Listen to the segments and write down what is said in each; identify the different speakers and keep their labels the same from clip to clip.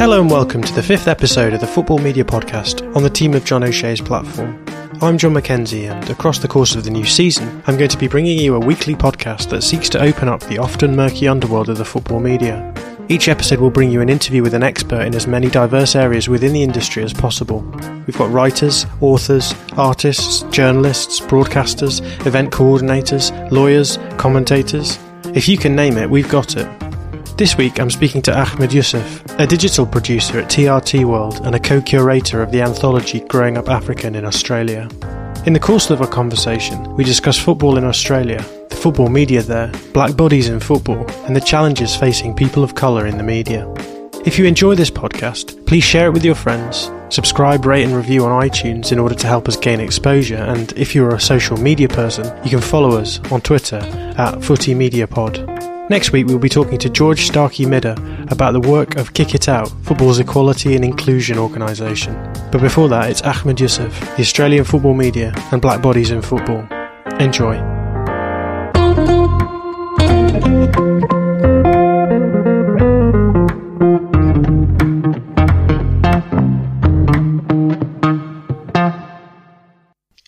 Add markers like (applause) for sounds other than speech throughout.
Speaker 1: Hello and welcome to the fifth episode of the Football Media Podcast on the team of John O'Shea's platform. I'm Jon Mackenzie, and across the course of the new season, I'm going to be bringing you a weekly podcast that seeks to open up the often murky underworld of the football media. Each episode will bring you an interview with an expert in as many diverse areas within the industry as possible. We've got writers, authors, artists, journalists, broadcasters, event coordinators, lawyers, commentators. If you can name it, we've got it. This week I'm speaking to Ahmed Yussuf, a digital producer at TRT World and a co curator of the anthology Growing Up African in Australia. In the course of our conversation, we discuss football in Australia, the football media there, black bodies in football, and the challenges facing people of colour in the media. If you enjoy this podcast, please share it with your friends, subscribe, rate, and review on iTunes in order to help us gain exposure. And if you're a social media person, you can follow us on Twitter at Footy Media Pod. Next week, we'll be talking to George Starkey Midha about the work of Kick It Out, football's equality and inclusion organisation. But before that, it's Ahmed Yussuf, the Australian football media, and black bodies in football. Enjoy.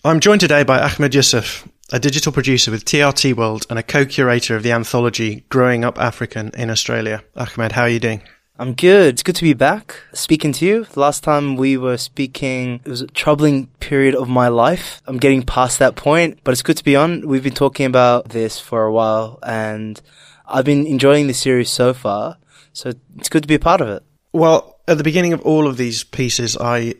Speaker 1: I'm joined today by Ahmed Yussuf, a digital producer with TRT World and a co-curator of the anthology Growing Up African in Australia. Ahmed, how are you doing?
Speaker 2: I'm good. It's good to be back speaking to you. The last time we were speaking, it was a troubling period of my life. I'm getting past that point, but it's good to be on. We've been talking about this for a while and I've been enjoying the series so far. So it's good to be a part of it.
Speaker 1: Well, at the beginning of all of these pieces, I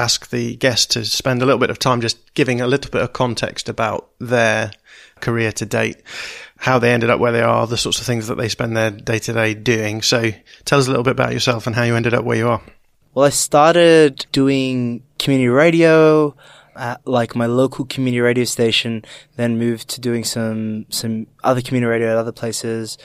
Speaker 1: ask the guest to spend a little bit of time just giving a little bit of context about their career to date, how they ended up where they are, the sorts of things that they spend their day to day doing. So tell us a little bit about yourself and how you ended up where you are.
Speaker 2: Well, I started doing community radio at like my local community radio station, then moved to doing some, some other community radio at other places.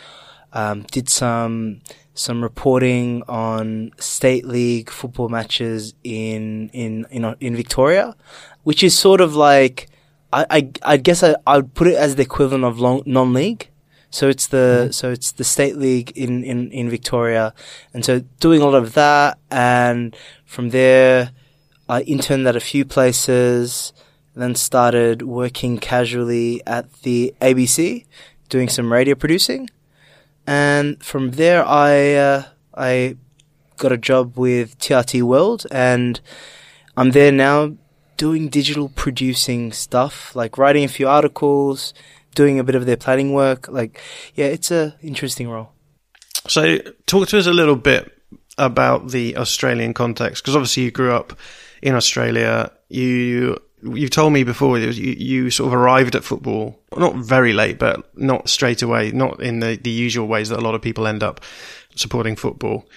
Speaker 2: Um, did some some reporting on state league football matches in in in, in Victoria, which is sort of like I I, I guess I, I would put it as the equivalent of long, non-league. So it's the mm-hmm. so it's the state league in, in, in Victoria, and so doing a lot of that, and from there, I interned at a few places, then started working casually at the ABC, doing some radio producing, and from there I uh, I got a job with TRT World, and I'm there now doing digital producing stuff, like writing a few articles, doing a bit of their planning work. Like, yeah, it's a interesting role.
Speaker 1: So, talk to us a little bit about the Australian context, because obviously you grew up in Australia. You you've told me before you, you sort of arrived at football not very late, but not straight away, not in the, the usual ways that a lot of people end up supporting football.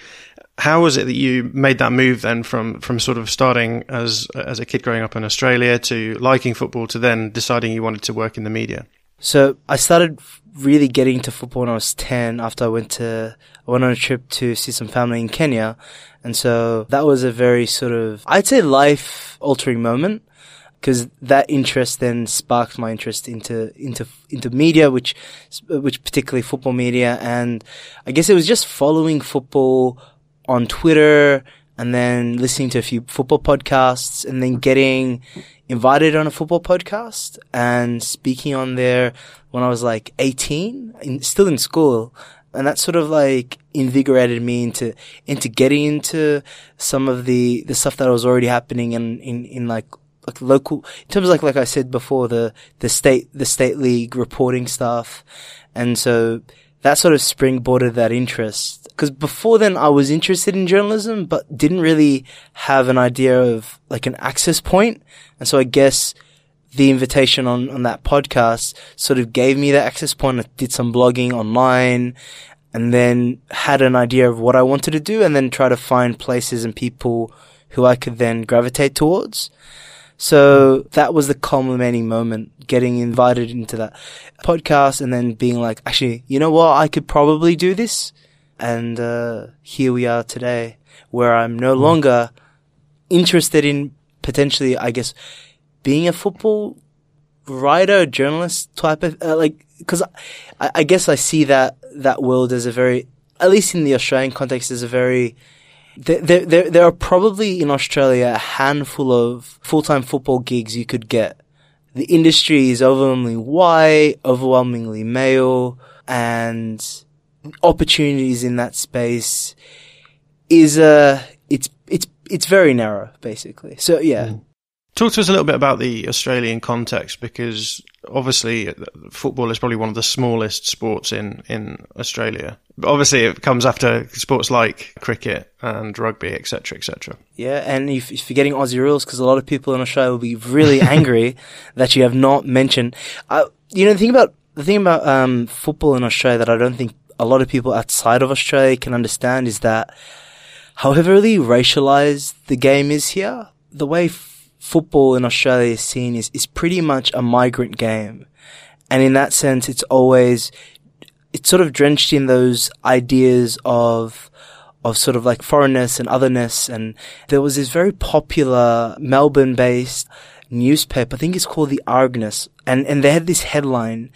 Speaker 1: How was it that you made that move then from, from sort of starting as as a kid growing up in Australia to liking football to then deciding you wanted to work in the media?
Speaker 2: So I started really getting into football when I was 10 after I went to, I went on a trip to see some family in Kenya. And so that was a very sort of, I'd say life altering moment because that interest then sparked my interest into into into media, which which particularly football media, and I guess it was just following football on Twitter and then listening to a few football podcasts and then getting invited on a football podcast and speaking on there when I was like 18, in, still in school. And that sort of like invigorated me into, into getting into some of the, the stuff that was already happening in, in, in like like local, in terms of like, like I said before, the, the state, the state league reporting stuff. And so that sort of springboarded that interest. Cause before then I was interested in journalism, but didn't really have an idea of like an access point. And so I guess the invitation on, on that podcast sort of gave me that access point. I did some blogging online and then had an idea of what I wanted to do and then try to find places and people who I could then gravitate towards. So that was the culminating moment, getting invited into that podcast and then being like, actually, you know what? I could probably do this. And, uh, here we are today where I'm no mm. longer interested in potentially, I guess, being a football writer, journalist type of, uh, like, cause I, I guess I see that, that world as a very, at least in the Australian context, as a very, There, there, there, are probably in Australia a handful of full-time football gigs you could get. The industry is overwhelmingly white, overwhelmingly male, and opportunities in that space is a, it's, it's, it's very narrow, basically. So yeah. Mm.
Speaker 1: Talk to us a little bit about the Australian context because obviously football is probably one of the smallest sports in, in Australia. But obviously it comes after sports like cricket and rugby, etc., etc.
Speaker 2: Yeah, and if, if you're getting Aussie rules, because a lot of people in Australia will be really (laughs) angry that you have not mentioned. Uh, you know, the thing about the thing about um, football in Australia that I don't think a lot of people outside of Australia can understand is that, however really racialized the game is here, the way football in Australia is seen is, is pretty much a migrant game. And in that sense, it's always, it's sort of drenched in those ideas of, of sort of like foreignness and otherness. And there was this very popular Melbourne based newspaper. I think it's called the Argus. And, and they had this headline,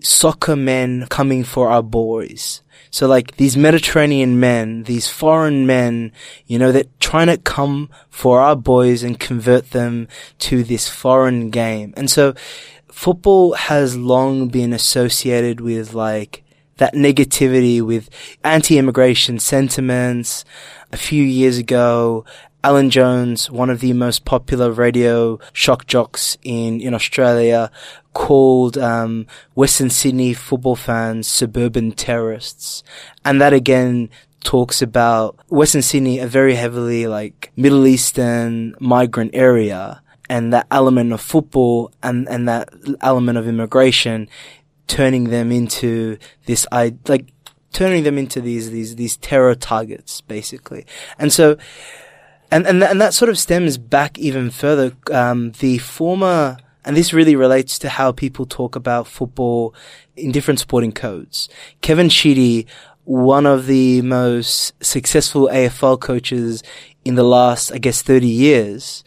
Speaker 2: soccer men coming for our boys. So like these Mediterranean men, these foreign men, you know, that trying to come for our boys and convert them to this foreign game. And so football has long been associated with like that negativity with anti-immigration sentiments. A few years ago, Alan Jones, one of the most popular radio shock jocks in, in Australia, called um, Western Sydney football fans suburban terrorists. And that again talks about Western Sydney, a very heavily like Middle Eastern migrant area. And that element of football and, and that element of immigration turning them into this, I, like, turning them into these, these, these terror targets, basically. And so, and and and that sort of stems back even further. Um, the former, and this really relates to how people talk about football in different sporting codes. Kevin Sheedy, one of the most successful AFL coaches in the last, I guess, thirty years.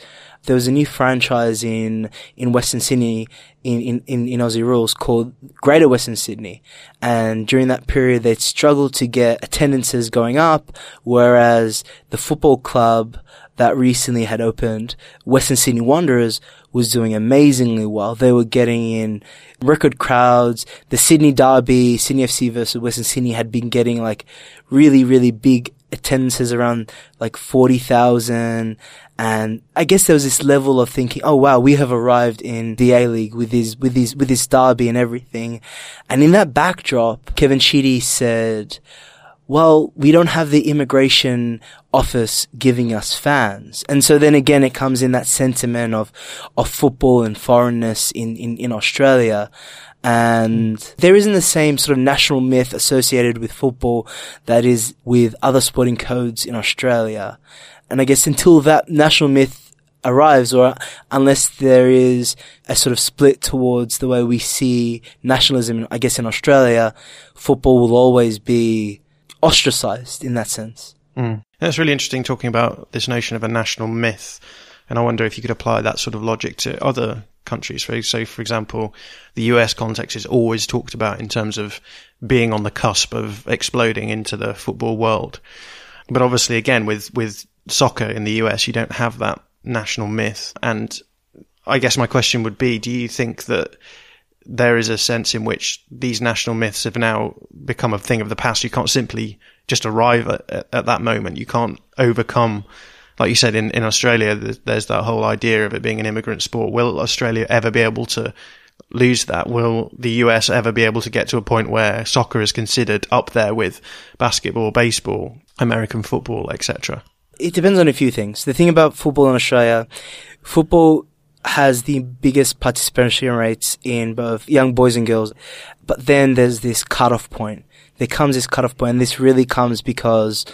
Speaker 2: There was a new franchise in in Western Sydney in, in, in, in Aussie rules called Greater Western Sydney. And during that period, they'd struggled to get attendances going up, whereas the football club that recently had opened, Western Sydney Wanderers, was doing amazingly well. They were getting in record crowds. The Sydney Derby, Sydney FC versus Western Sydney had been getting like really, really big attendances around like 40,000. And I guess there was this level of thinking, oh wow, we have arrived in the A League with his, with his, with his derby and everything. And in that backdrop, Kevin Sheedy said, well, we don't have the immigration office giving us fans. And so then again, it comes in that sentiment of, of football and foreignness in, in, in Australia. And there isn't the same sort of national myth associated with football that is with other sporting codes in Australia. And I guess until that national myth arrives or unless there is a sort of split towards the way we see nationalism, I guess in Australia, football will always be ostracized in that sense.
Speaker 1: Mm. That's really interesting talking about this notion of a national myth. And I wonder if you could apply that sort of logic to other countries. So, for example, the US context is always talked about in terms of being on the cusp of exploding into the football world. But obviously, again, with, with soccer in the US, you don't have that national myth. And I guess my question would be, do you think that there is a sense in which these national myths have now become a thing of the past. You can't simply just arrive at, at, at that moment. You can't overcome, like you said, in, in Australia, there's, that whole idea of it being an immigrant sport. Will Australia ever be able to lose that? Will the US ever be able to get to a point where soccer is considered up there with basketball, baseball, American football, etc.?
Speaker 2: It depends on a few things. The thing about football in Australia, football has the biggest participation rates in both young boys and girls. But then there's this cutoff point. There comes this cutoff point, and this really comes because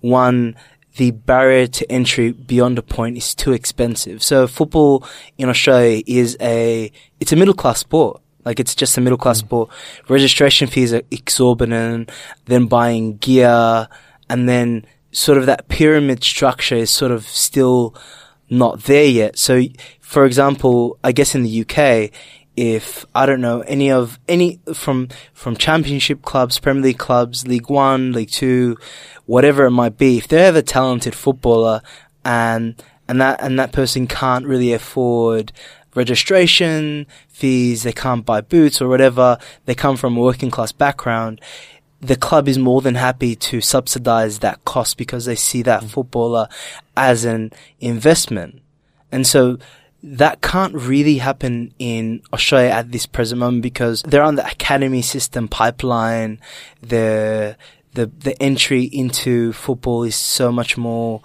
Speaker 2: one, the barrier to entry beyond a point is too expensive. So football in Australia is a, it's a middle class sport. Like it's just a middle class mm. sport. Registration fees are exorbitant, then buying gear, and then sort of that pyramid structure is sort of still not there yet. So, for example, I guess in the UK, if I don't know any of any from from championship clubs, Premier League clubs, League One, League Two, whatever it might be, if they have a talented footballer and and that and that person can't really afford registration fees, they can't buy boots or whatever, they come from a working class background, the club is more than happy to subsidize that cost because they see that mm. footballer as an investment. And so that can't really happen in Australia at this present moment because they're on the academy system pipeline. The, the, the entry into football is so much more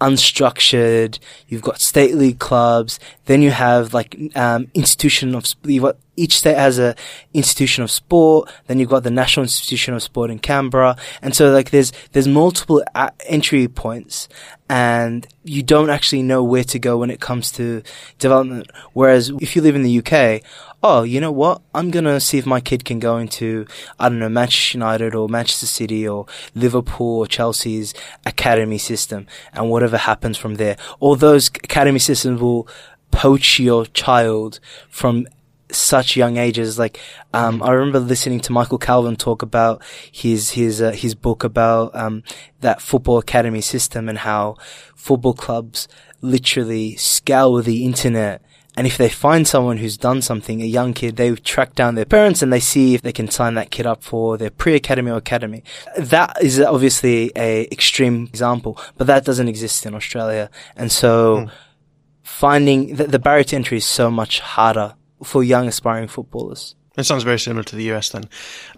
Speaker 2: unstructured. You've got state league clubs. Then you have like, um, institution of, you've got each state has a institution of sport. Then you've got the National Institution of Sport in Canberra. And so like there's, there's multiple a- entry points and you don't actually know where to go when it comes to development. Whereas if you live in the UK, oh, you know what? I'm to see if my kid can go into, I don't know, Manchester United or Manchester City or Liverpool or Chelsea's academy system and whatever happens from there. All those academy systems will poach your child from such young ages. Like, um, I remember listening to Michael Calvin talk about his, his, uh, his book about, um, that football academy system and how football clubs literally scour the internet. And if they find someone who's done something, a young kid, they track down their parents and they see if they can sign that kid up for their pre-academy or academy. That is obviously a extreme example, but that doesn't exist in Australia. And so mm. finding that the barrier to entry is so much harder for young aspiring footballers.
Speaker 1: It sounds very similar to the US then.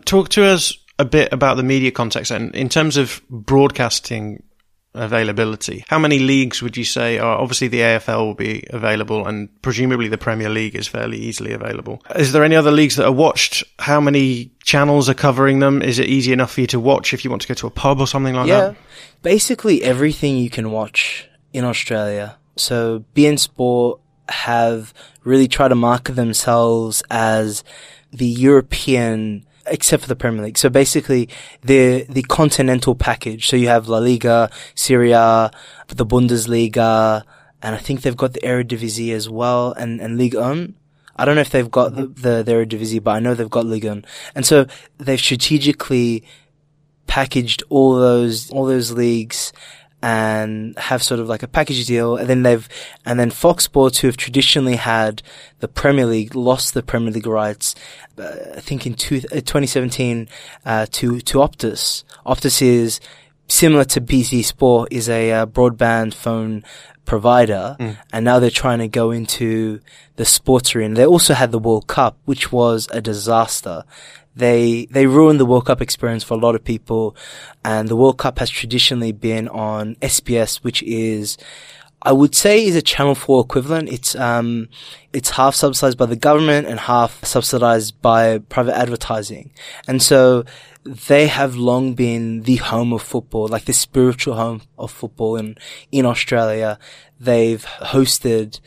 Speaker 1: Talk to us a bit about the media context and in terms of broadcasting availability. How many leagues would you say are obviously the AFL will be available and presumably the Premier League is fairly easily available. Is there any other leagues that are watched? How many channels are covering them? Is it easy enough for you to watch if you want to go to a pub or something like
Speaker 2: yeah,
Speaker 1: that?
Speaker 2: Basically everything you can watch in Australia. So beIN Sport have really tried to market themselves as the European except for the Premier League. So basically, the the continental package. So you have La Liga, Serie A, the Bundesliga, and I think they've got the Eredivisie as well, and and Ligue 1. I don't know if they've got mm-hmm. the, the, the Eredivisie, but I know they've got Ligue 1. And so they've strategically packaged all those all those leagues and have sort of like a package deal. And then they've, and then Fox Sports, who have traditionally had the Premier League, lost the Premier League rights, uh, I think in two, uh, 2017, uh, to, to Optus. Optus is similar to BT Sport, is a uh, broadband phone provider. Mm. And now they're trying to go into the sports arena. They also had the World Cup, which was a disaster they they ruined the World Cup experience for a lot of people, and the World Cup has traditionally been on SBS, which is I would say is a Channel 4 equivalent. It's, um, it's half subsidized by the government and half subsidized by private advertising. And so they have long been the home of football, like the spiritual home of football in, in Australia. They've hosted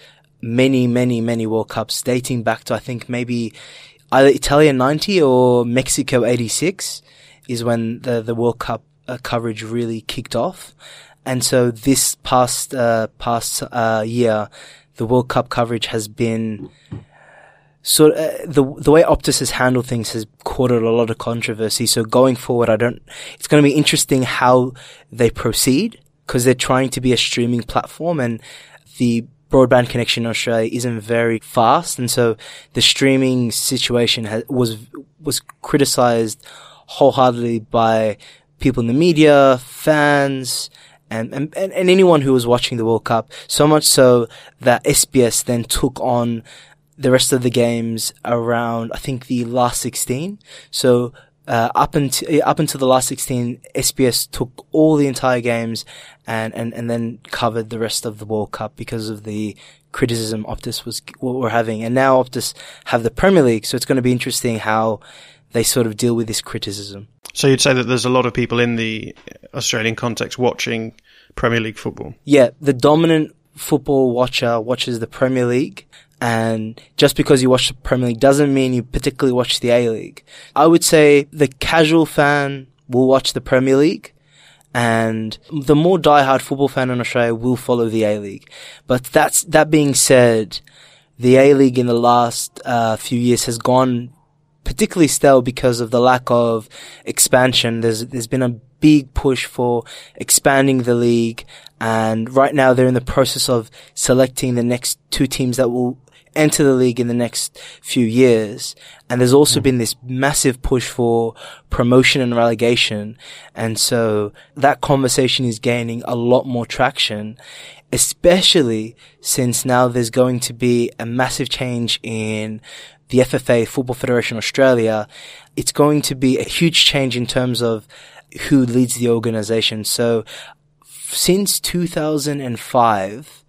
Speaker 2: many, many, many World Cups dating back to, I think, maybe either Italia 90 or Mexico 86 is when the, the World Cup uh, coverage really kicked off. And so this past, uh, past, uh, year, the World Cup coverage has been sort uh, the, the way Optus has handled things has caused a lot of controversy. So going forward, I don't, it's going to be interesting how they proceed because they're trying to be a streaming platform and the broadband connection in Australia isn't very fast, and so the streaming situation has, was was criticized wholeheartedly by people in the media, fans, and, and, and anyone who was watching the World Cup. So much so that SBS then took on the rest of the games around, I think, the last 16. So uh, up until up until the last 16, SBS took all the entire games and, and, and then covered the rest of the World Cup because of the criticism Optus was what we're having. And now Optus have the Premier League, so it's going to be interesting how they sort of deal with this criticism.
Speaker 1: So you'd say that there's a lot of people in the Australian context watching Premier League football.
Speaker 2: Yeah, the dominant football watcher watches the Premier League and just because you watch the Premier League doesn't mean you particularly watch the A League. I would say the casual fan will watch the Premier League and the more diehard football fan in Australia will follow the A League. But that's, that being said, the A League in the last uh, few years has gone particularly stale because of the lack of expansion. There's there's been a big push for expanding the league, and right now they're in the process of selecting the next two teams that will enter the league in the next few years. And there's also mm. been this massive push for promotion and relegation. And so that conversation is gaining a lot more traction, especially since now there's going to be a massive change in the FFA, Football Federation Australia. It's going to be a huge change in terms of who leads the organization. So since 2005,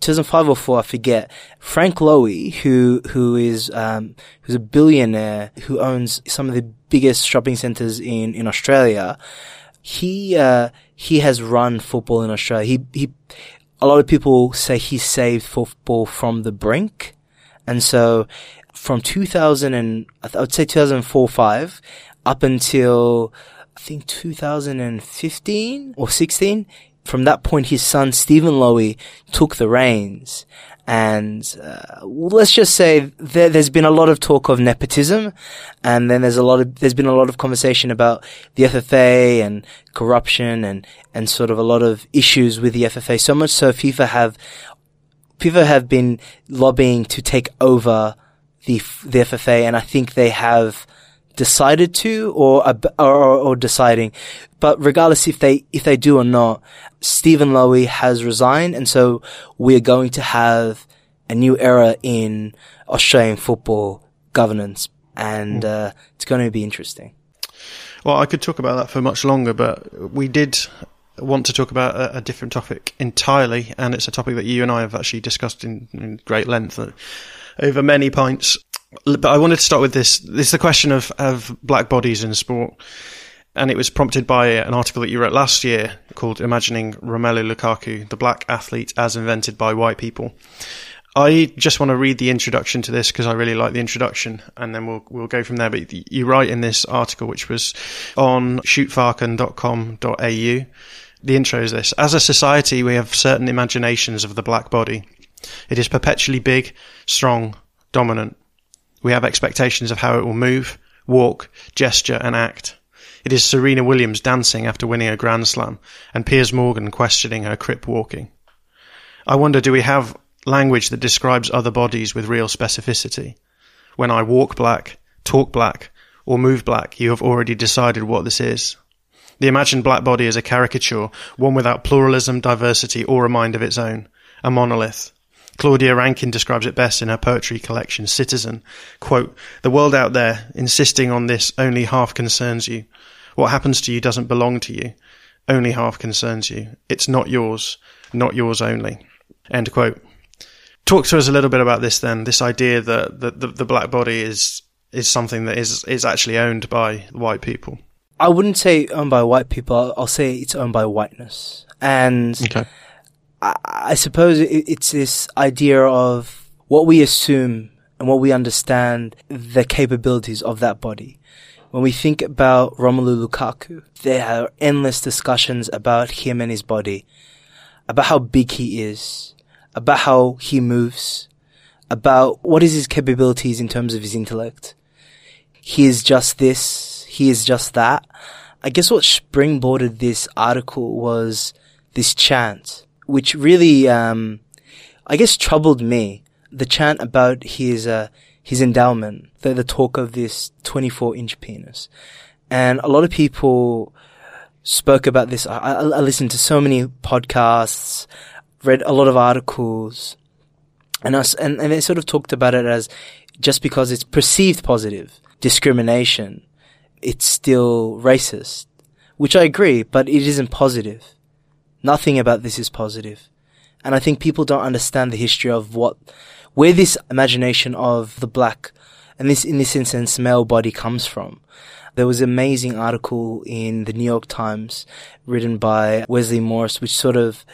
Speaker 2: 2005 or 4, I forget, Frank Lowy, who, who is, um, who's a billionaire who owns some of the biggest shopping centers in, in Australia, he, uh, he has run football in Australia. He, he, a lot of people say he saved football from the brink. And so from 2000 and, I would say 2004, 5 up until, I think 2015 or 16, from that point, his son Stephen Lowy took the reins. And uh, let's just say there, has been a lot of talk of nepotism, and then there's a lot of there's been a lot of conversation about the FFA and corruption and and sort of a lot of issues with the FFA. So much so, FIFA have FIFA have been lobbying to take over the the FFA, and I think they have decided to or, or, or deciding. But regardless if they, if they do or not, Stephen Lowy has resigned. And so we're going to have a new era in Australian football governance. And, hmm. uh, it's going to be interesting.
Speaker 1: Well, I could talk about that for much longer, but we did want to talk about a, a, different topic entirely, and it's a topic that you and I have actually discussed in, in great length over many pints. But I wanted to start with this. This is the question of, of black bodies in sport. And it was prompted by an article that you wrote last year called Imagining Romelu Lukaku, the black athlete as invented by white people. I just want to read the introduction to this because I really like the introduction, and then we'll we'll go from there. But you write in this article, which was on shootfarken.com.au, the intro is this: As a society, we have certain imaginations of the black body. It is perpetually big, strong, dominant. We have expectations of how it will move, walk, gesture, and act. It is Serena Williams dancing after winning a Grand Slam, and Piers Morgan questioning her crip walking. I wonder, do we have language that describes other bodies with real specificity? When I walk black, talk black, or move black, you have already decided what this is. The imagined black body is a caricature, one without pluralism, diversity, or a mind of its own, a monolith, Claudia Rankine describes it best in her poetry collection, Citizen. Quote, the world out there, insisting on this, only half concerns you. What happens to you doesn't belong to you. Only half concerns you. It's not yours, not yours only. End quote. Talk to us a little bit about this then, this idea that the, the, the black body is, is something that is, is actually owned by white people.
Speaker 2: I wouldn't say owned by white people. I'll say it's owned by whiteness. And okay. I, suppose it, it's this idea of what we assume and what we understand the capabilities of that body. When we think about Romelu Lukaku, there are endless discussions about him and his body, about how big he is, about how he moves, about what is his capabilities in terms of his intellect. He is just this, he is just that. I guess what springboarded this article was this chant which really, um, I guess troubled me. The chant about his, uh, his endowment, the, the talk of this 24 inch penis. And a lot of people spoke about this. I, I, listened to so many podcasts, read a lot of articles, and us, and, and they sort of talked about it as just because it's perceived positive discrimination, it's still racist, which I agree, but it isn't positive. Nothing about this is positive. And I think people don't understand the history of what, where this imagination of the black, and this, in this instance, male body comes from. There was an amazing article in the New York Times written by Wesley Morris, which sort of,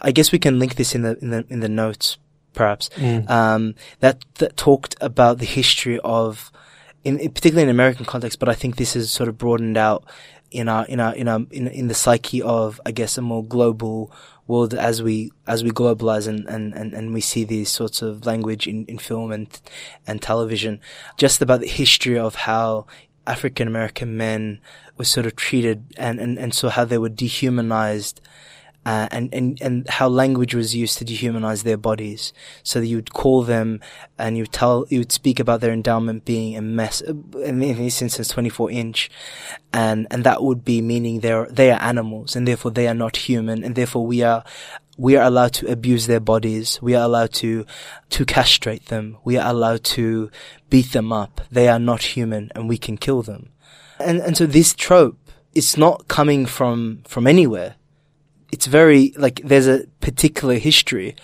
Speaker 2: I guess we can link this in the, in the, in the notes, perhaps, mm. um, that, that talked about the history of, in, particularly in American context, but I think this is sort of broadened out in our in our in our in, in the psyche of I guess a more global world as we as we globalize and, and, and, and we see these sorts of language in, in film and and television, just about the history of how African American men were sort of treated and, and, and so how they were dehumanized uh, and, and, and how language was used to dehumanize their bodies. So that you would call them and you would tell, you would speak about their endowment being a mess, in this instance, 24 inch. And, and that would be meaning they're, they are animals and therefore they are not human and therefore we are, we are allowed to abuse their bodies. We are allowed to, to castrate them. We are allowed to beat them up. They are not human and we can kill them. And, and so this trope, it's not coming from, from anywhere it's very, like, there's a particular history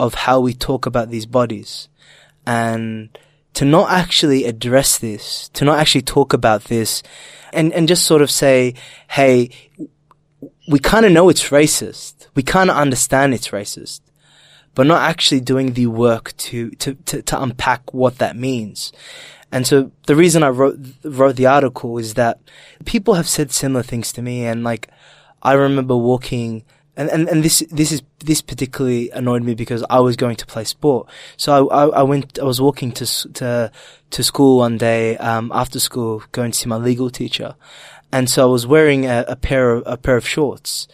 Speaker 2: of how we talk about these bodies. And to not actually address this, to not actually talk about this, and, and just sort of say, hey, we kind of know it's racist. We kind of understand it's racist, but not actually doing the work to, to, to, to unpack what that means. And so the reason I wrote, wrote the article is that people have said similar things to me and like, I remember walking and, and, and this, this is, this particularly annoyed me because I was going to play sport. So I, I, I went, I was walking to, to, to school one day, um, after school, going to see my legal teacher. And so I was wearing a, a pair of, a pair of shorts.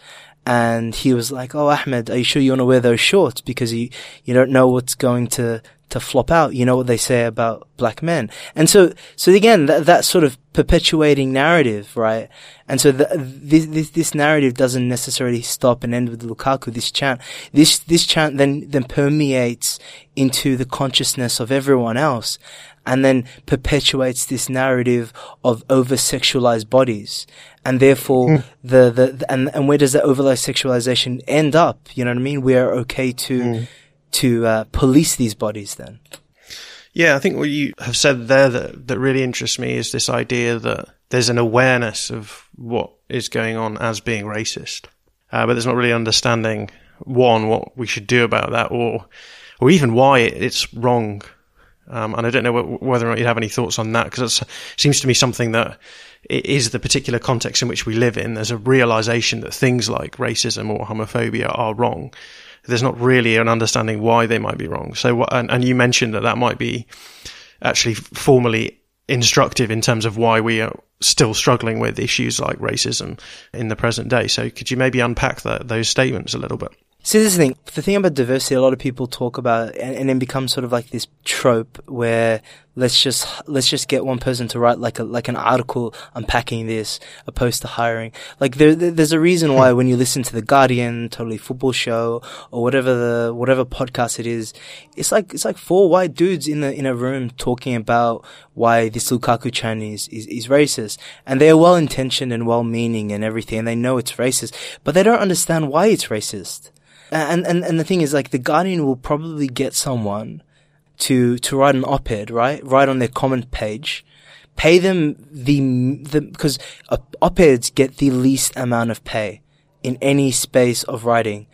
Speaker 2: And he was like, Oh, Ahmed, are you sure you want to wear those shorts? Because you, you don't know what's going to, to flop out. You know what they say about black men. And so, so again, that, that sort of perpetuating narrative, right? And so the, this, this, this narrative doesn't necessarily stop and end with Lukaku, this chant. This, this chant then, then permeates into the consciousness of everyone else and then perpetuates this narrative of over sexualized bodies. And therefore, mm. the, the, the, and, and where does that over sexualization end up? You know what I mean? We are okay to, mm to uh, police these bodies then?
Speaker 1: Yeah, I think what you have said there that, that really interests me is this idea that there's an awareness of what is going on as being racist, uh, but there's not really understanding one what we should do about that, or or even why it's wrong. Um, and I don't know whether or not you have any thoughts on that because it seems to me something that is the particular context in which we live in. There's a realization that things like racism or homophobia are wrong, there's not really an understanding why they might be wrong. So, and, and you mentioned that that might be actually formally instructive in terms of why we are still struggling with issues like racism in the present day. So, could you maybe unpack those statements a little bit?
Speaker 2: See, this is the thing. The thing about diversity, a lot of people talk about, and, and then becomes sort of like this trope where let's just let's just get one person to write like a like an article unpacking this, opposed to hiring. Like there, there's a reason why when you listen to the Guardian, Totally Football Show, or whatever the whatever podcast it is, it's like it's like four white dudes in the in a room talking about why this Lukaku Chan is, is is racist, and they are well intentioned and well meaning and everything, and they know it's racist, but they don't understand why it's racist. And, and, and the thing is, like, the Guardian will probably get someone to, to write an op-ed, right? Write on their comment page. Pay them the, the, because op-eds get the least amount of pay in any space of writing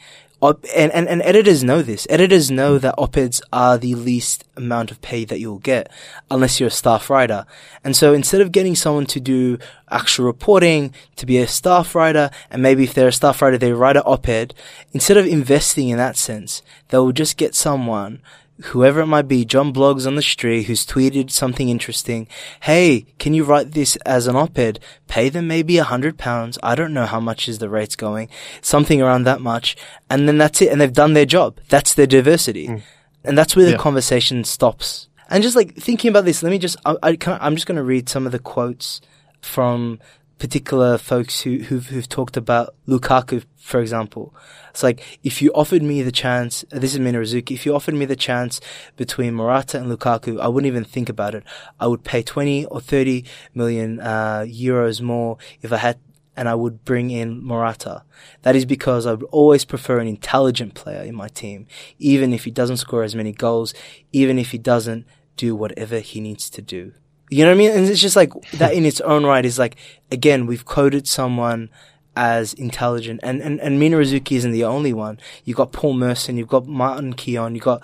Speaker 2: op- and, and, and editors know this. Editors know that op-eds are the least amount of pay that you'll get unless you're a staff writer. And so instead of getting someone to do actual reporting, to be a staff writer, and maybe if they're a staff writer, they write an op-ed, instead of investing in that sense, they'll just get someone whoever it might be, John Blogs on the street who's tweeted something interesting. Hey, can you write this as an op-ed? Pay them maybe a hundred pounds. I don't know how much is the rates going. Something around that much. And then that's it. And they've done their job. That's their diversity. Mm. And that's where the yeah. conversation stops. And just like thinking about this, let me just, I, I I'm just going to read some of the quotes from particular folks who, who've, who've talked about Lukaku, for example. It's like, if you offered me the chance, this is Mina Rzouki, if you offered me the chance between Morata and Lukaku, I wouldn't even think about it. I would pay 20 or 30 million, uh, euros more if I had, and I would bring in Morata. That is because I would always prefer an intelligent player in my team, even if he doesn't score as many goals, even if he doesn't do whatever he needs to do. You know what I mean? And it's just like that in its own right is like, again, we've coded someone as intelligent and, and, and Mina Rzouki isn't the only one. You've got Paul Merson, you've got Martin Keown, you've got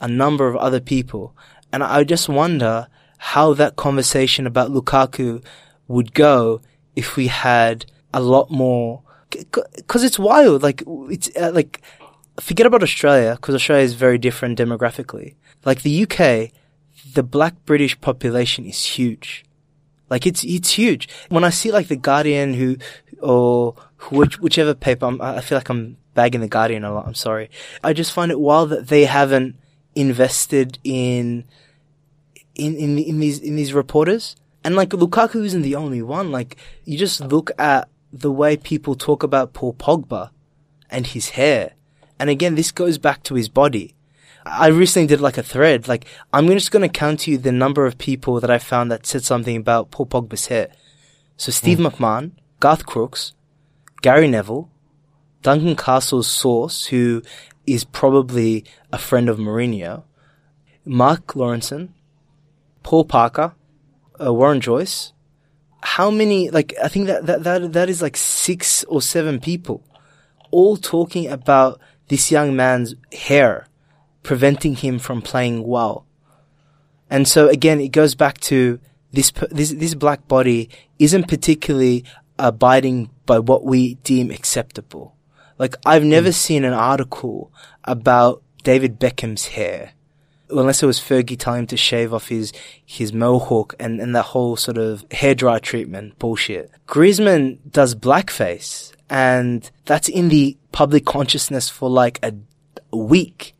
Speaker 2: a number of other people. And I just wonder how that conversation about Lukaku would go if we had a lot more because it's wild. Like it's uh, like forget about Australia because Australia is very different demographically. Like the UK, the Black British population is huge. Like it's it's huge. When I see like the Guardian, who or which, whichever paper, I'm, I feel like I'm bagging the Guardian a lot. I'm sorry. I just find it wild that they haven't invested in in in, in these in these reporters. And like Lukaku isn't the only one. Like you just look at the way people talk about Paul Pogba and his hair. And again, this goes back to his body. I recently did like a thread. Like, I'm just going to count to you the number of people that I found that said something about Paul Pogba's hair. So Steve mm. McMahon, Garth Crooks, Gary Neville, Duncan Castle's source, who is probably a friend of Mourinho, Mark Lawrenson, Paul Parker, uh, Warren Joyce. How many, like, I think that, that, that, that is like six or seven people all talking about this young man's hair preventing him from playing well. And so again, it goes back to this, this, this black body isn't particularly abiding by what we deem acceptable. Like, I've never mm. seen an article about David Beckham's hair. Unless it was Fergie telling him to shave off his, his mohawk and, and that whole sort of hairdryer treatment bullshit. Griezmann does blackface and that's in the public consciousness for like a, a week.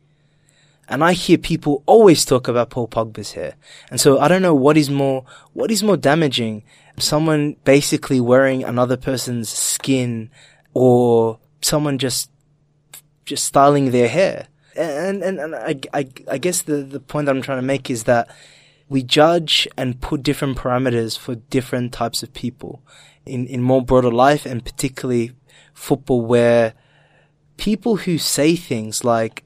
Speaker 2: And I hear people always talk about Paul Pogba's hair. And so I don't know what is more, what is more damaging? Someone basically wearing another person's skin or someone just, just styling their hair. And, and, and I, I, I guess the, the point that I'm trying to make is that we judge and put different parameters for different types of people in, in more broader life and particularly football where people who say things like,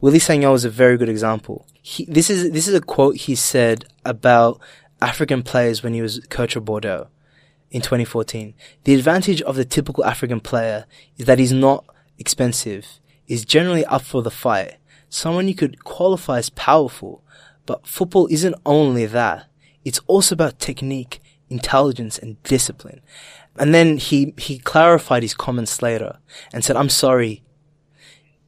Speaker 2: Willy Sagnol is a very good example. He, this is this is a quote he said about African players when he was coach of Bordeaux in 2014. The advantage of the typical African player is that he's not expensive, is generally up for the fight, someone you could qualify as powerful. But football isn't only that. It's also about technique, intelligence, and discipline. And then he, he clarified his comments later and said, I'm sorry,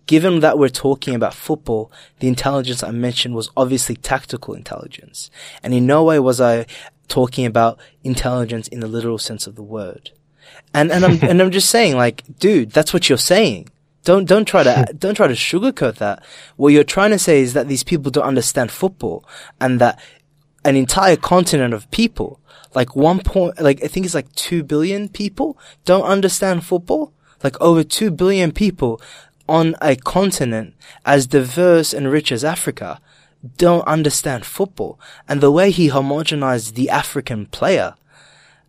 Speaker 2: Given that we're talking about football, the intelligence I mentioned was obviously tactical intelligence. And in no way was I talking about intelligence in the literal sense of the word. And, and I'm, (laughs) and I'm just saying like, dude, that's what you're saying. Don't, don't try to, (laughs) don't try to sugarcoat that. What you're trying to say is that these people don't understand football and that an entire continent of people, like one point, like I think it's like two billion people don't understand football. Like over two billion people on a continent as diverse and rich as Africa don't understand football. And the way he homogenized the African player.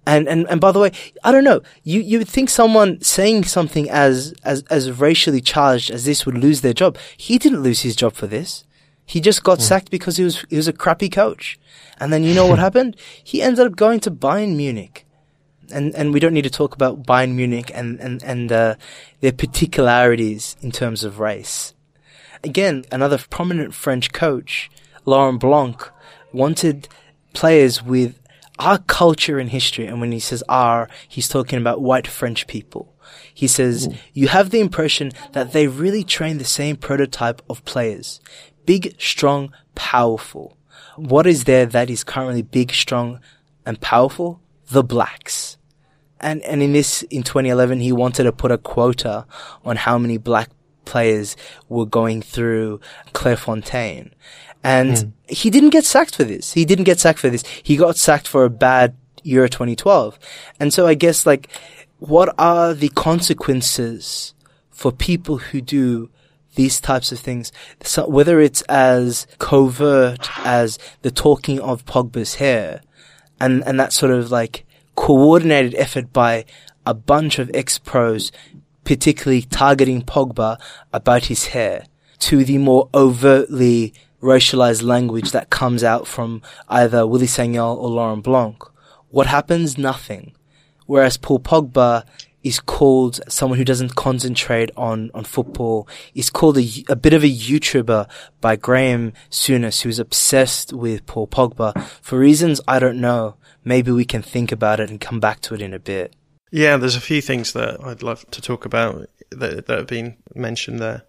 Speaker 2: And, and, and by the way, I don't know, you, you would think someone saying something as, as, as racially charged as this would lose their job. He didn't lose his job for this. He just got mm. sacked because he was, he was a crappy coach. And then you know what (laughs) happened? He ended up going to Bayern Munich and and we don't need to talk about Bayern Munich and and and uh, their particularities in terms of race. Again, another prominent French coach, Laurent Blanc, wanted players with our culture and history. And when he says our, he's talking about white French people. He says, Ooh. you have the impression that they really train the same prototype of players. Big, strong, powerful. What is there that is currently big, strong, and powerful? The blacks and and in this in 2011 he wanted to put a quota on how many black players were going through Clairefontaine. And mm. he didn't get sacked for this. He didn't get sacked for this. He got sacked for a bad Euro 2012. And so I guess like what are the consequences for people who do these types of things, so whether it's as covert as the talking of Pogba's hair and, and that sort of like coordinated effort by a bunch of ex-pros, particularly targeting Pogba about his hair, to the more overtly racialized language that comes out from either Willy Sagnol or Laurent Blanc. What happens? Nothing. Whereas Paul Pogba is called someone who doesn't concentrate on, on football. Is called a, a bit of a YouTuber by Graham Souness, who's obsessed with Paul Pogba for reasons I don't know maybe we can think about it and come back to it in a bit.
Speaker 1: Yeah, there's a few things that I'd love to talk about that, that have been mentioned there.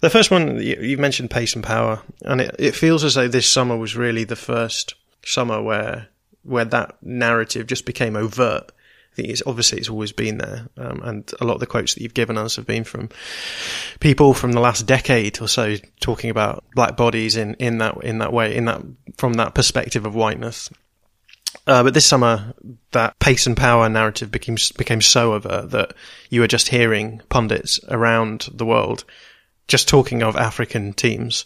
Speaker 1: The first one, you mentioned pace and power, and it, it feels as though this summer was really the first summer where where that narrative just became overt. I think it's obviously it's always been there, um, and a lot of the quotes that you've given us have been from people from the last decade or so talking about black bodies in, in that in that way, in that from that perspective of whiteness. Uh, but this summer, that pace and power narrative became became so overt that you were just hearing pundits around the world just talking of African teams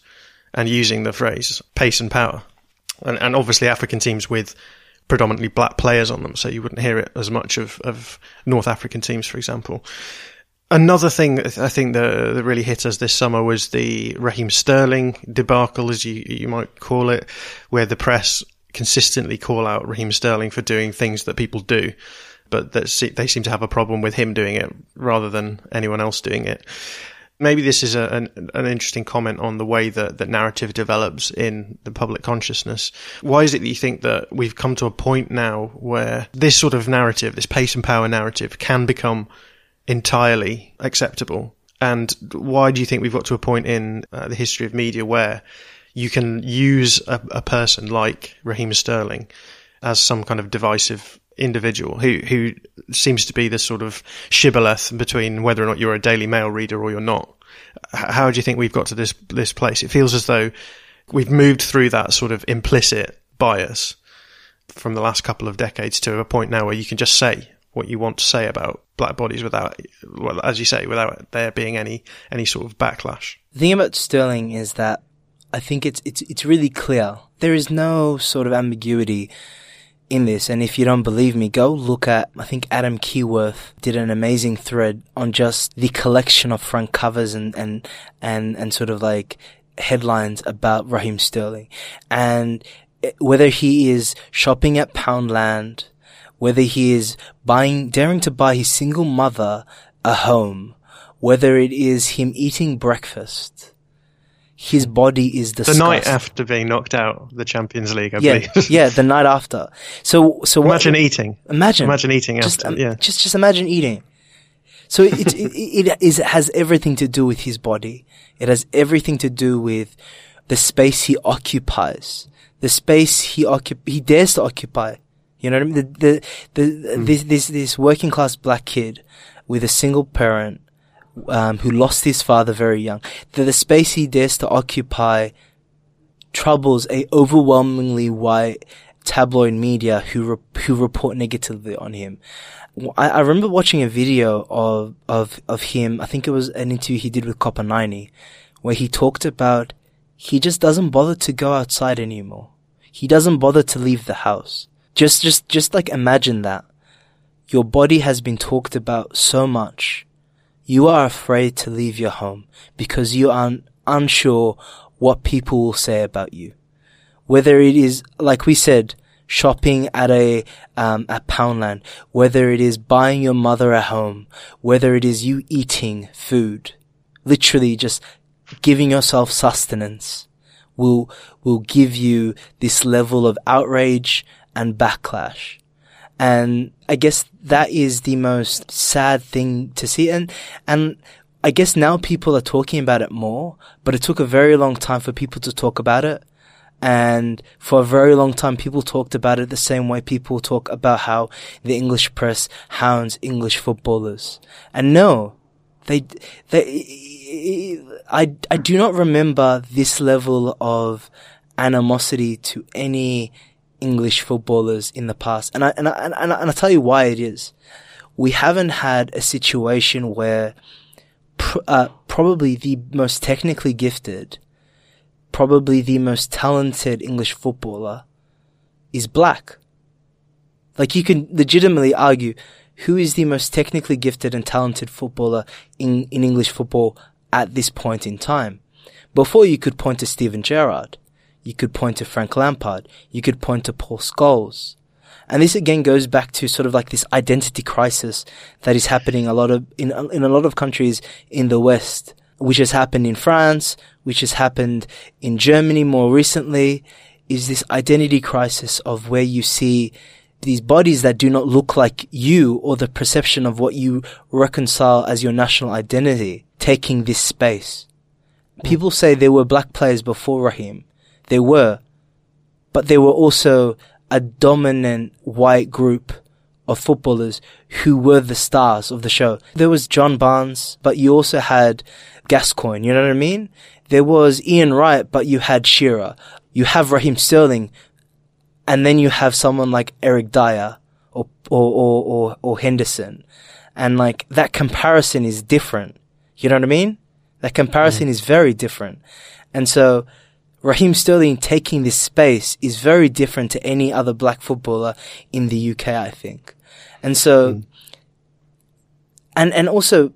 Speaker 1: and using the phrase pace and power, and, and obviously African teams with predominantly black players on them, so you wouldn't hear it as much of, of North African teams, for example. Another thing I think that, that really hit us this summer was the Raheem Sterling debacle, as you, you might call it, where the press consistently call out Raheem Sterling for doing things that people do, but that they seem to have a problem with him doing it rather than anyone else doing it. Maybe this is a, an, an interesting comment on the way that, that narrative develops in the public consciousness. Why is it that you think that we've come to a point now where this sort of narrative, this pace and power narrative, can become entirely acceptable? And why do you think we've got to a point in uh, the history of media where you can use a, a person like Raheem Sterling as some kind of divisive individual who who seems to be the sort of shibboleth between whether or not you're a Daily Mail reader or you're not. How do you think we've got to this this place? It feels as though we've moved through that sort of implicit bias from the last couple of decades to a point now where you can just say what you want to say about black bodies without, well, as you say, without there being any any sort of backlash.
Speaker 2: The thing about Sterling is that I think it's it's it's really clear. There is no sort of ambiguity in this. And if you don't believe me, go look at, I think Adam Keyworth did an amazing thread on just the collection of front covers and, and, and, and sort of like headlines about Raheem Sterling. And whether he is shopping at Poundland, whether he is buying, daring to buy his single mother a home, whether it is him eating breakfast, his body is discussed.
Speaker 1: The night after being knocked out the Champions League, I
Speaker 2: yeah,
Speaker 1: believe.
Speaker 2: yeah, the (laughs) night after. So, so
Speaker 1: imagine
Speaker 2: what,
Speaker 1: eating.
Speaker 2: Imagine,
Speaker 1: imagine eating
Speaker 2: just,
Speaker 1: after. Yeah,
Speaker 2: just, just imagine eating. So it, it, it, is, it has everything to do with his body. It has everything to do with the space he occupies, the space he occup- he dares to occupy. You know what I mean? The, the, the, mm. this, this, this working class black kid with a single parent um, who lost his father very young, that the space he dares to occupy troubles a overwhelmingly white tabloid media who re- who report negatively on him. I, I, remember watching a video of of of him. I think it was an interview he did with Copa Ninety, where he talked about he just doesn't bother to go outside anymore. He doesn't bother to leave the house. Just just just like imagine that. Your body has been talked about so much you are afraid to leave your home because you are unsure what people will say about you. Whether it is, like we said, shopping at a um, at Poundland, whether it is buying your mother a home, whether it is you eating food, literally just giving yourself sustenance, will will give you this level of outrage and backlash. And I guess that is the most sad thing to see. And, and I guess now people are talking about it more, but it took a very long time for people to talk about it. And for a very long time, people talked about it the same way people talk about how the English press hounds English footballers. And no, they, they, I, I do not remember this level of animosity to any English footballers in the past. And I, and I, and I, and I tell you why it is. We haven't had a situation where pr- uh, probably the most technically gifted, probably the most talented English footballer is black. Like you can legitimately argue who is the most technically gifted and talented footballer in, in English football at this point in time. Before you could point to Steven Gerrard. You could point to Frank Lampard. You could point to Paul Scholes. And this again goes back to sort of like this identity crisis that is happening a lot of, in, in a lot of countries in the West, which has happened in France, which has happened in Germany more recently, is this identity crisis of where you see these bodies that do not look like you or the perception of what you reconcile as your national identity taking this space. People say there were black players before Raheem. There were. But they were also a dominant white group of footballers who were the stars of the show. There was John Barnes, but you also had Gascoigne, you know what I mean? There was Ian Wright, but you had Shearer. You have Raheem Sterling, and then you have someone like Eric Dier or, or, or, or, or Henderson. And like that comparison is different. You know what I mean? That comparison mm. is very different. And so Raheem Sterling taking this space is very different to any other black footballer in the UK, I think. And so, mm. and, and also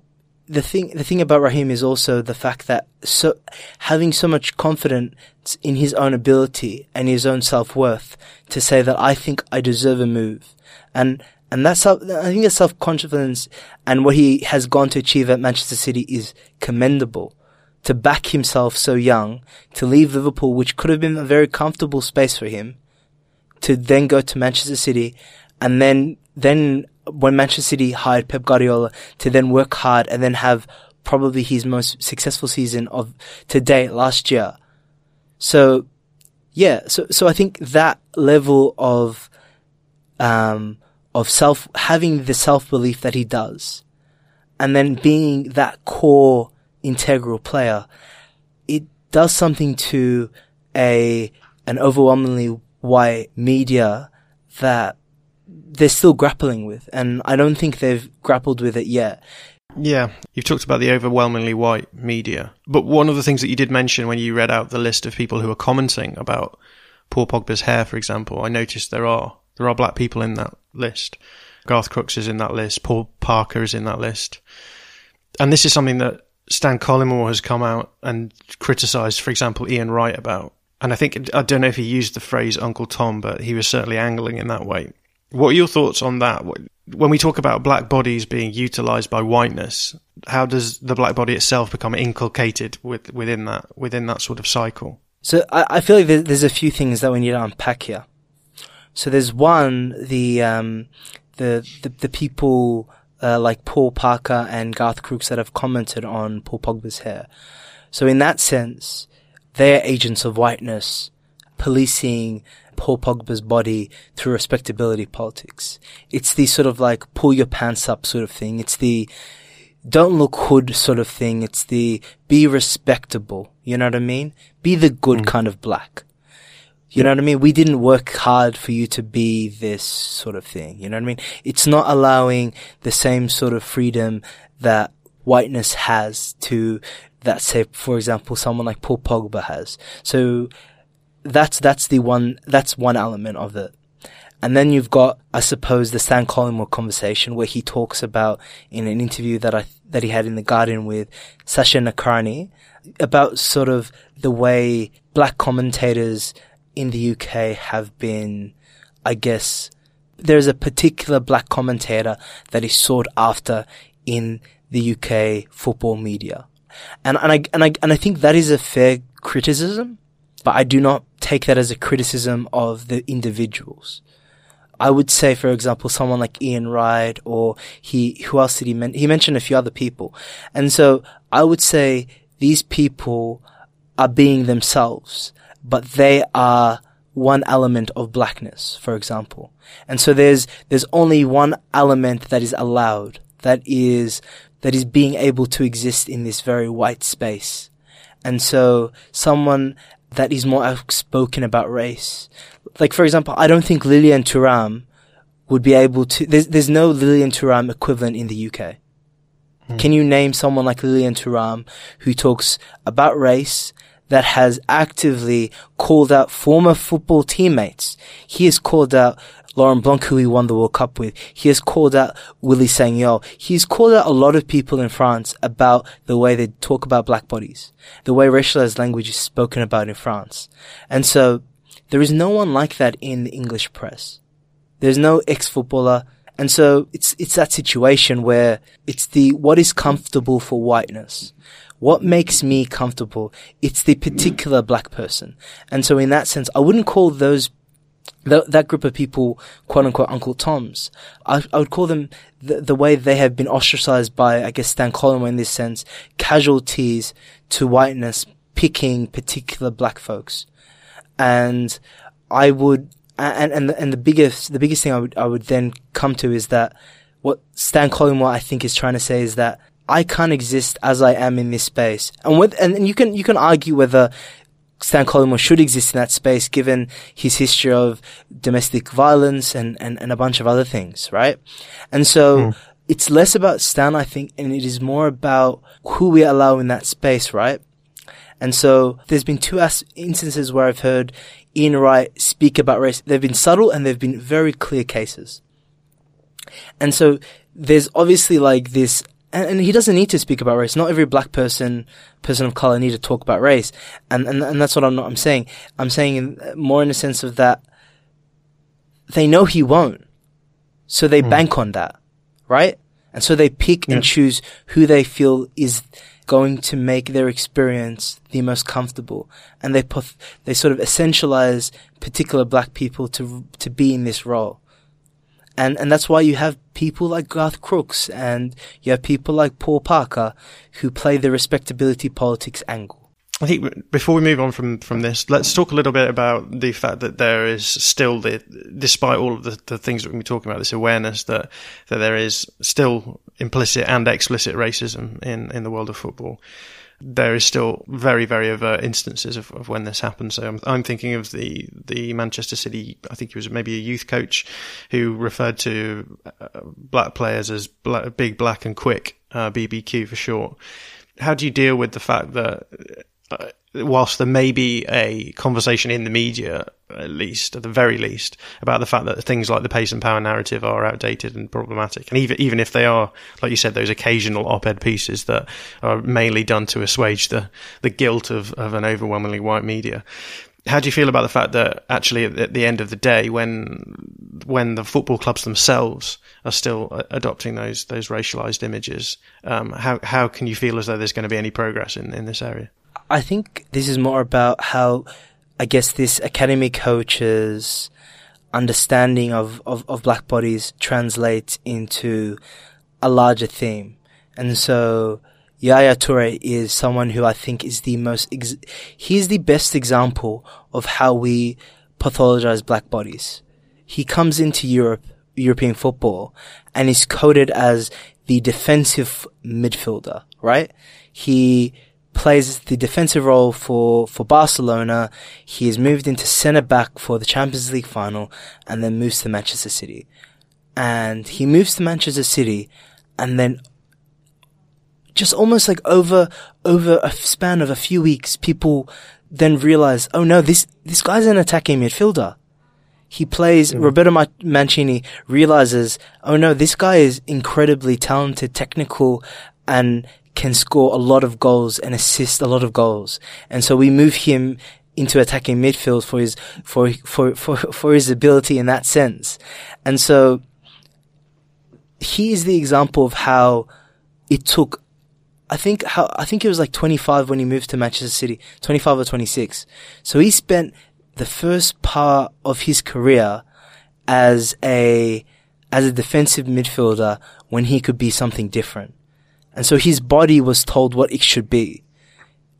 Speaker 2: the thing, the thing about Raheem is also the fact that so, having so much confidence in his own ability and his own self-worth to say that I think I deserve a move. And, and that's, I think that self-confidence and what he has gone to achieve at Manchester City is commendable. To back himself so young, to leave Liverpool, which could have been a very comfortable space for him, to then go to Manchester City and then then when Manchester City hired Pep Guardiola to then work hard and then have probably his most successful season of to date last year. So, yeah, so so I think that level of um of self having the self belief that he does, and then being that core integral player, it does something to a an overwhelmingly white media that they're still grappling with, and I don't think they've grappled with it yet.
Speaker 1: Yeah, you've talked about the overwhelmingly white media, but one of the things that you did mention when you read out the list of people who are commenting about Paul Pogba's hair, for example, I noticed there are there are black people in that list. Garth Crooks is in that list. Paul Parker is in that list, and this is something that Stan Collymore has come out and criticised, for example, Ian Wright about. And I think I don't know if he used the phrase Uncle Tom, but he was certainly angling in that way. What are your thoughts on that? When we talk about black bodies being utilized by whiteness, how does the black body itself become inculcated with, within that within that sort of cycle?
Speaker 2: So I, I feel like there's a few things that we need to unpack here. So there's one the um, the, the, the people uh, like Paul Parker and Garth Crooks that have commented on Paul Pogba's hair. So in that sense, they're agents of whiteness, policing Paul Pogba's body through respectability politics. It's the sort of like pull your pants up sort of thing. It's the don't look hood sort of thing. It's the be respectable. You know what I mean? Be the good mm. kind of black. You know what I mean? We didn't work hard for you to be this sort of thing. You know what I mean? It's not allowing the same sort of freedom that whiteness has to that say, for example, someone like Paul Pogba has. So that's that's the one that's one element of it. And then you've got, I suppose, the Stan Collymore conversation where he talks about in an interview that I that he had in the Guardian with Sachin Nakrani about sort of the way black commentators in the UK have been, I guess, there's a particular black commentator that is sought after in the UK football media. And, and I, and I, and I think that is a fair criticism but I do not take that as a criticism of the individuals. I would say, for example, someone like Ian Wright or he, who else did he mention? He mentioned a few other people. And so I would say these people are being themselves, but they are one element of blackness, for example. And so there's, there's only one element that is allowed, that is, that is being able to exist in this very white space. And so someone that is more outspoken about race. Like, for example, I don't think Lilian Thuram would be able to, there's, there's no Lilian Thuram equivalent in the UK. Hmm. Can you name someone like Lilian Thuram who talks about race that has actively called out former football teammates? He has called out Laurent Blanc, who he won the World Cup with. He has called out Willy Sagnol. He's called out a lot of people in France about the way they talk about black bodies, the way racialized language is spoken about in France. And so there is no one like that in the English press. There's no ex-footballer. And so it's, it's that situation where it's the, what is comfortable for whiteness? What makes me comfortable? It's the particular black person. And so in that sense, I wouldn't call those Th- that group of people, quote unquote, Uncle Toms, I, I would call them the, the way they have been ostracized by, I guess, Stan Collymore in this sense, casualties to whiteness, picking particular black folks. And I would, and, and, and the biggest, the biggest thing I would, I would then come to is that what Stan Collymore, I think, is trying to say is that I can't exist as I am in this space. And with, and, and you can, you can argue whether Stan Collymore should exist in that space given his history of domestic violence and, and, and a bunch of other things, right? And so mm. it's less about Stan, I think, and it is more about who we allow in that space, right? And so there's been two as- instances where I've heard Ian Wright speak about race. They've been subtle and they've been very clear cases. And so there's obviously like this and, and, he doesn't need to speak about race. Not every black person, person of color, need to talk about race, and and, and that's what I'm not. I'm saying. I'm saying in, more in the sense of that they know he won't, so they mm. bank on that, right? And so they pick yeah. and choose who they feel is going to make their experience the most comfortable, and they puff, they sort of essentialize particular black people to to be in this role. And, and that's why you have people like Garth Crooks and you have people like Paul Parker who play the respectability politics angle.
Speaker 1: I think before we move on from, from this, let's talk a little bit about the fact that there is still the, despite all of the, the things that we're talking about, this awareness that, that there is still implicit and explicit racism in, in the world of football there is still very, very overt instances of, of when this happens. So I'm, I'm, thinking of the, the Manchester City, I think he was maybe a youth coach who referred to uh, black players as black, big, black and quick, uh, BBQ for short. How do you deal with the fact that whilst there may be a conversation in the media, at least, at the very least, about the fact that things like the pace and power narrative are outdated and problematic. And even, even if they are, like you said, those occasional op-ed pieces that are mainly done to assuage the, the guilt of, of an overwhelmingly white media. How do you feel about the fact that actually at the end of the day, when when the football clubs themselves are still adopting those those racialized images, um, how how can you feel as though there's going to be any progress in, in this area?
Speaker 2: I think this is more about how, I guess, this academy coach's understanding of, of, of black bodies translates into a larger theme. And so, Yaya Toure is someone who I think is the most, ex- he's the best example of how we pathologize black bodies. He comes into Europe, European football, and is coded as the defensive midfielder, right? He plays the defensive role for, for Barcelona. He is moved into centre back for the Champions League final and then moves to Manchester City. And he moves to Manchester City and then just almost like over, over a span of a few weeks, people then realize, oh no, this, this guy's an attacking midfielder. He plays, mm. Roberto Mancini realizes, oh no, this guy is incredibly talented, technical, and can score a lot of goals and assist a lot of goals. And so we move him into attacking midfield for his, for, for, for, for his ability in that sense. And so he is the example of how it took, I think how, I think it was like 25 when he moved to Manchester City, 25 or 26. So he spent the first part of his career as a, as a defensive midfielder when he could be something different. And so his body was told what it should be.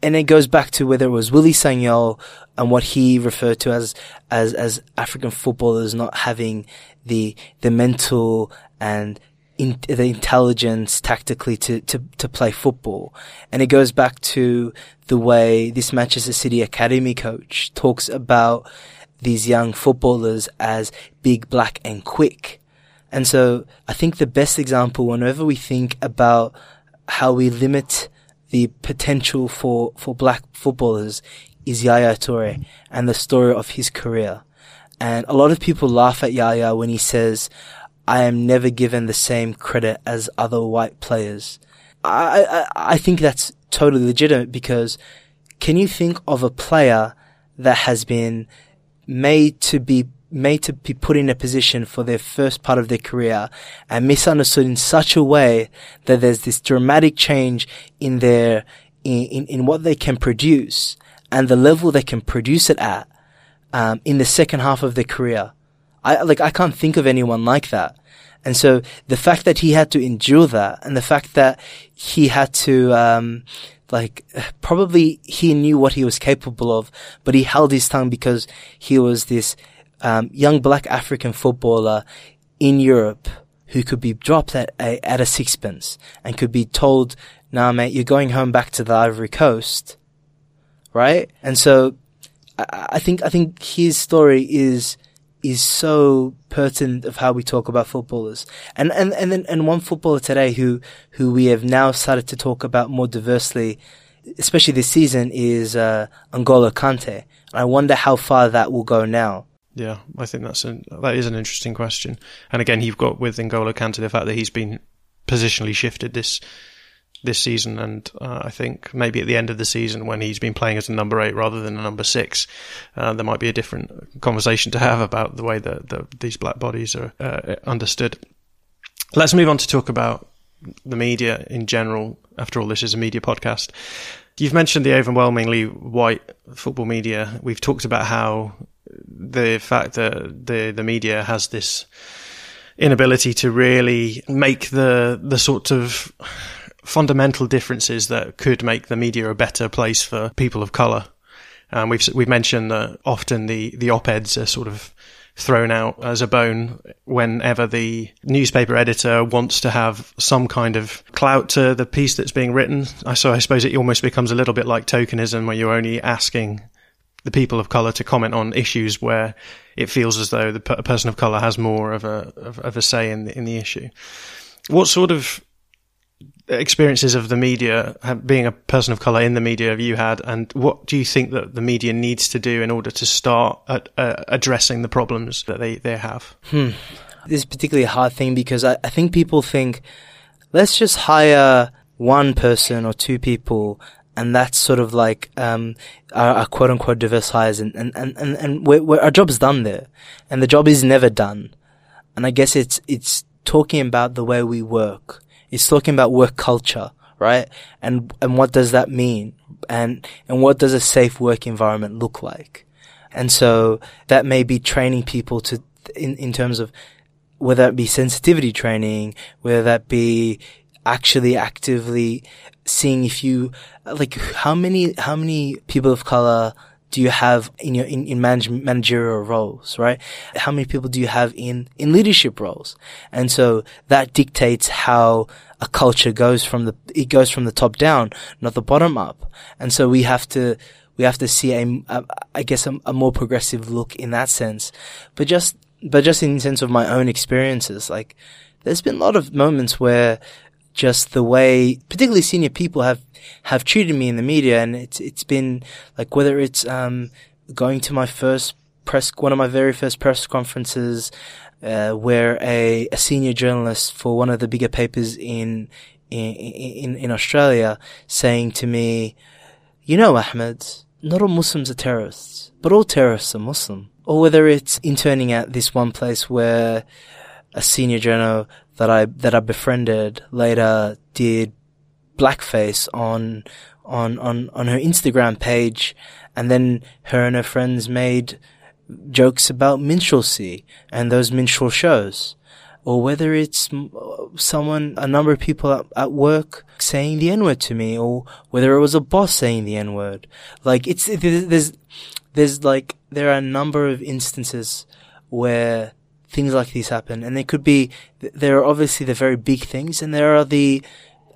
Speaker 2: And it goes back to whether it was Willy Sagnol and what he referred to as, as, as African footballers not having the, the mental and in, the intelligence tactically to, to, to play football. And it goes back to the way this Manchester City Academy coach talks about these young footballers as big, black and quick. And so I think the best example whenever we think about how we limit the potential for, for black footballers is Yaya Toure and the story of his career. And a lot of people laugh at Yaya when he says, I am never given the same credit as other white players. I, I, I think that's totally legitimate because can you think of a player that has been made to be made to be put in a position for their first part of their career and misunderstood in such a way that there's this dramatic change in their, in, in, in what they can produce and the level they can produce it at. um, in the second half of their career. I like I can't think of anyone like that. And so the fact that he had to endure that and the fact that he had to, um, like, probably he knew what he was capable of, but he held his tongue because he was this, um, young black African footballer in Europe who could be dropped at a, at a sixpence and could be told, nah, mate, you're going home back to the Ivory Coast. Right? And so I, I think, I think his story is, is so pertinent of how we talk about footballers. And, and, and then, and one footballer today who, who we have now started to talk about more diversely, especially this season is, uh, N'Golo Kante. And I wonder how far that will go now.
Speaker 1: Yeah, I think that's an, that is an interesting question. And again, you've got with N'Golo Kante the fact that he's been positionally shifted this this season, and uh, I think maybe at the end of the season when he's been playing as a number eight rather than a number six, uh, there might be a different conversation to have about the way that the, these black bodies are uh, understood. Let's move on to talk about the media in general. After all, this is a media podcast. You've mentioned the overwhelmingly white football media. We've talked about how the fact that the the media has this inability to really make the the sort of fundamental differences that could make the media a better place for people of color. Um, we've we've mentioned that often the the op eds are sort of thrown out as a bone whenever the newspaper editor wants to have some kind of clout to the piece that's being written. So I suppose it almost becomes a little bit like tokenism, where you're only asking the people of color to comment on issues where it feels as though the person of color has more of a of, of a say in the, in the issue. What sort of experiences of the media, being a person of color in the media, have you had, and what do you think that the media needs to do in order to start at, uh, addressing the problems that they they have?
Speaker 2: Hmm. This is particularly a hard thing because I, I think people think let's just hire one person or two people and that's sort of like um, our, our, quote unquote diverse hires, and and and and, and we're, we're, our job's done there, and the job is never done. And I guess it's it's talking about the way we work. It's talking about work culture, right? And and what does that mean? And and what does a safe work environment look like? And so that may be training people to in in terms of whether that be sensitivity training, whether that be actually actively seeing if you like how many how many people of color do you have in your in, in manage, managerial roles, right? How many people do you have in in leadership roles? And so that dictates how a culture goes from the it goes from the top down, not the bottom up. And so we have to we have to see a, a I guess a, a more progressive look in that sense. But just but just in the sense of my own experiences, like there's been a lot of moments where just the way, particularly senior people have, have treated me in the media. And it's, it's been like whether it's, um, going to my first press, one of my very first press conferences, uh, where a, a senior journalist for one of the bigger papers in, in, in, in Australia saying to me, you know, Ahmed, not all Muslims are terrorists, but all terrorists are Muslim. Or whether it's interning at this one place where a senior journal that I that I befriended later did blackface on on on on her Instagram page, and then her and her friends made jokes about minstrelsy and those minstrel shows, or whether it's someone, a number of people at, at work saying the N word to me, or whether it was a boss saying the N word. Like it's there's there's like there are a number of instances where things like these happen. And there could be, there are obviously the very big things and there are the,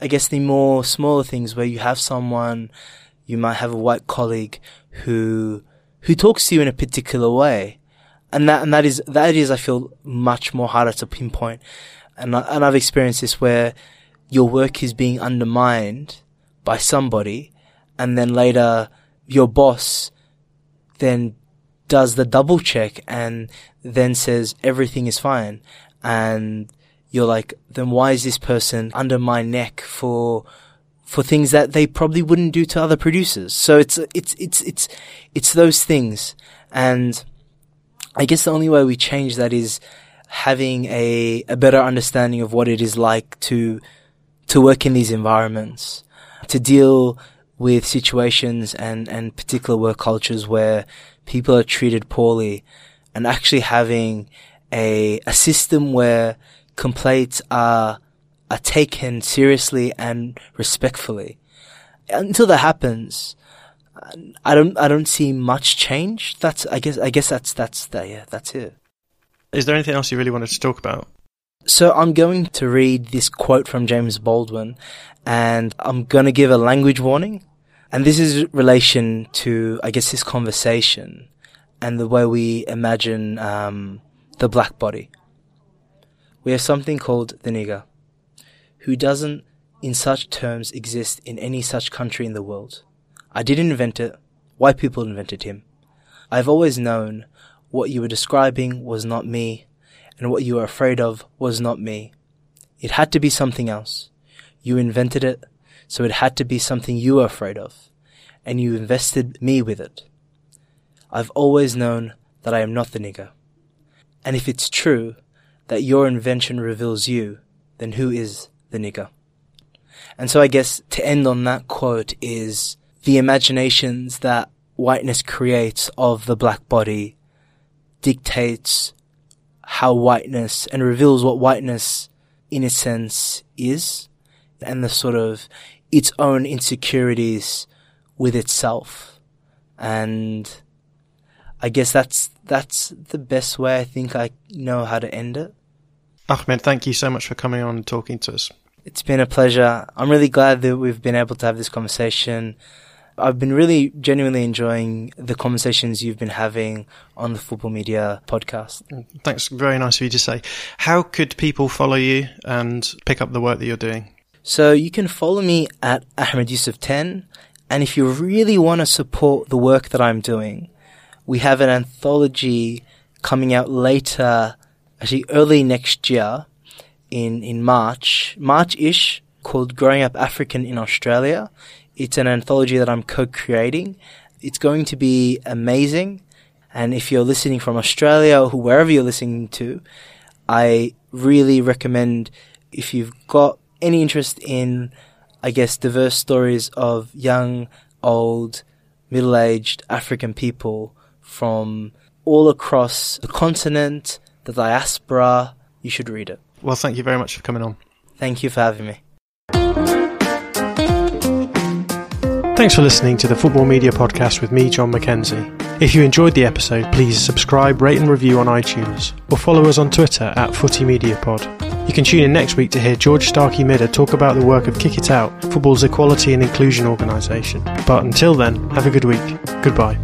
Speaker 2: I guess the more smaller things where you have someone, you might have a white colleague who, who talks to you in a particular way. And that, and that is, that is, I feel, much more harder to pinpoint. And, I, and I've experienced this where your work is being undermined by somebody and then later your boss then does the double check and then says everything is fine. And you're like, then why is this person under my neck for, for things that they probably wouldn't do to other producers? So it's, it's, it's, it's, it's those things. And I guess the only way we change that is having a, a better understanding of what it is like to, to work in these environments, to deal with situations and, and particular work cultures where people are treated poorly and actually having a, a system where complaints are, are taken seriously and respectfully. Until that happens, I don't, I don't see much change. That's, I guess, I guess that's, that's, that, yeah, that's it.
Speaker 1: Is there anything else you really wanted to talk about?
Speaker 2: So I'm going to read this quote from James Baldwin and I'm going to give a language warning. And this is relation to, I guess, this conversation and the way we imagine um, the black body. We have something called the nigger, who doesn't, in such terms, exist in any such country in the world. I didn't invent it. White people invented him. I've always known what you were describing was not me, and what you were afraid of was not me. It had to be something else. You invented it, so it had to be something you were afraid of, and you invested me with it. I've always known that I am not the nigger. And if it's true that your invention reveals you, then who is the nigger? And so I guess to end on that quote is the imaginations that whiteness creates of the black body dictates how whiteness and reveals what whiteness in a sense is and the sort of its own insecurities with itself. And I guess that's that's the best way I think I know how to end it.
Speaker 1: Ahmed, thank you so much for coming on and talking to us.
Speaker 2: It's been a pleasure. I'm really glad that we've been able to have this conversation. I've been really genuinely enjoying the conversations you've been having on the Football Media podcast.
Speaker 1: Thanks. Very nice of you to say. How could people follow you and pick up the work that you're doing?
Speaker 2: So you can follow me at Ahmed Yussuf 10. And if you really want to support the work that I'm doing, we have an anthology coming out later, actually early next year in, in March, March-ish, called Growing Up African in Australia. It's an anthology that I'm co-creating. It's going to be amazing. And if you're listening from Australia or wherever you're listening to, I really recommend if you've got any interest in, I guess, diverse stories of young, old, middle-aged African people from all across the continent, the diaspora, you should read it.
Speaker 1: Well, thank you very much for coming on.
Speaker 2: Thank you for having me.
Speaker 1: Thanks for listening to the Football Media Podcast with me, Jon Mackenzie. If you enjoyed the episode, please subscribe, rate, and review on iTunes, or follow us on Twitter at Footy Media Pod. You can tune in next week to hear George Starkey Midha talk about the work of Kick It Out, football's equality and inclusion organisation. But until then, have a good week. Goodbye.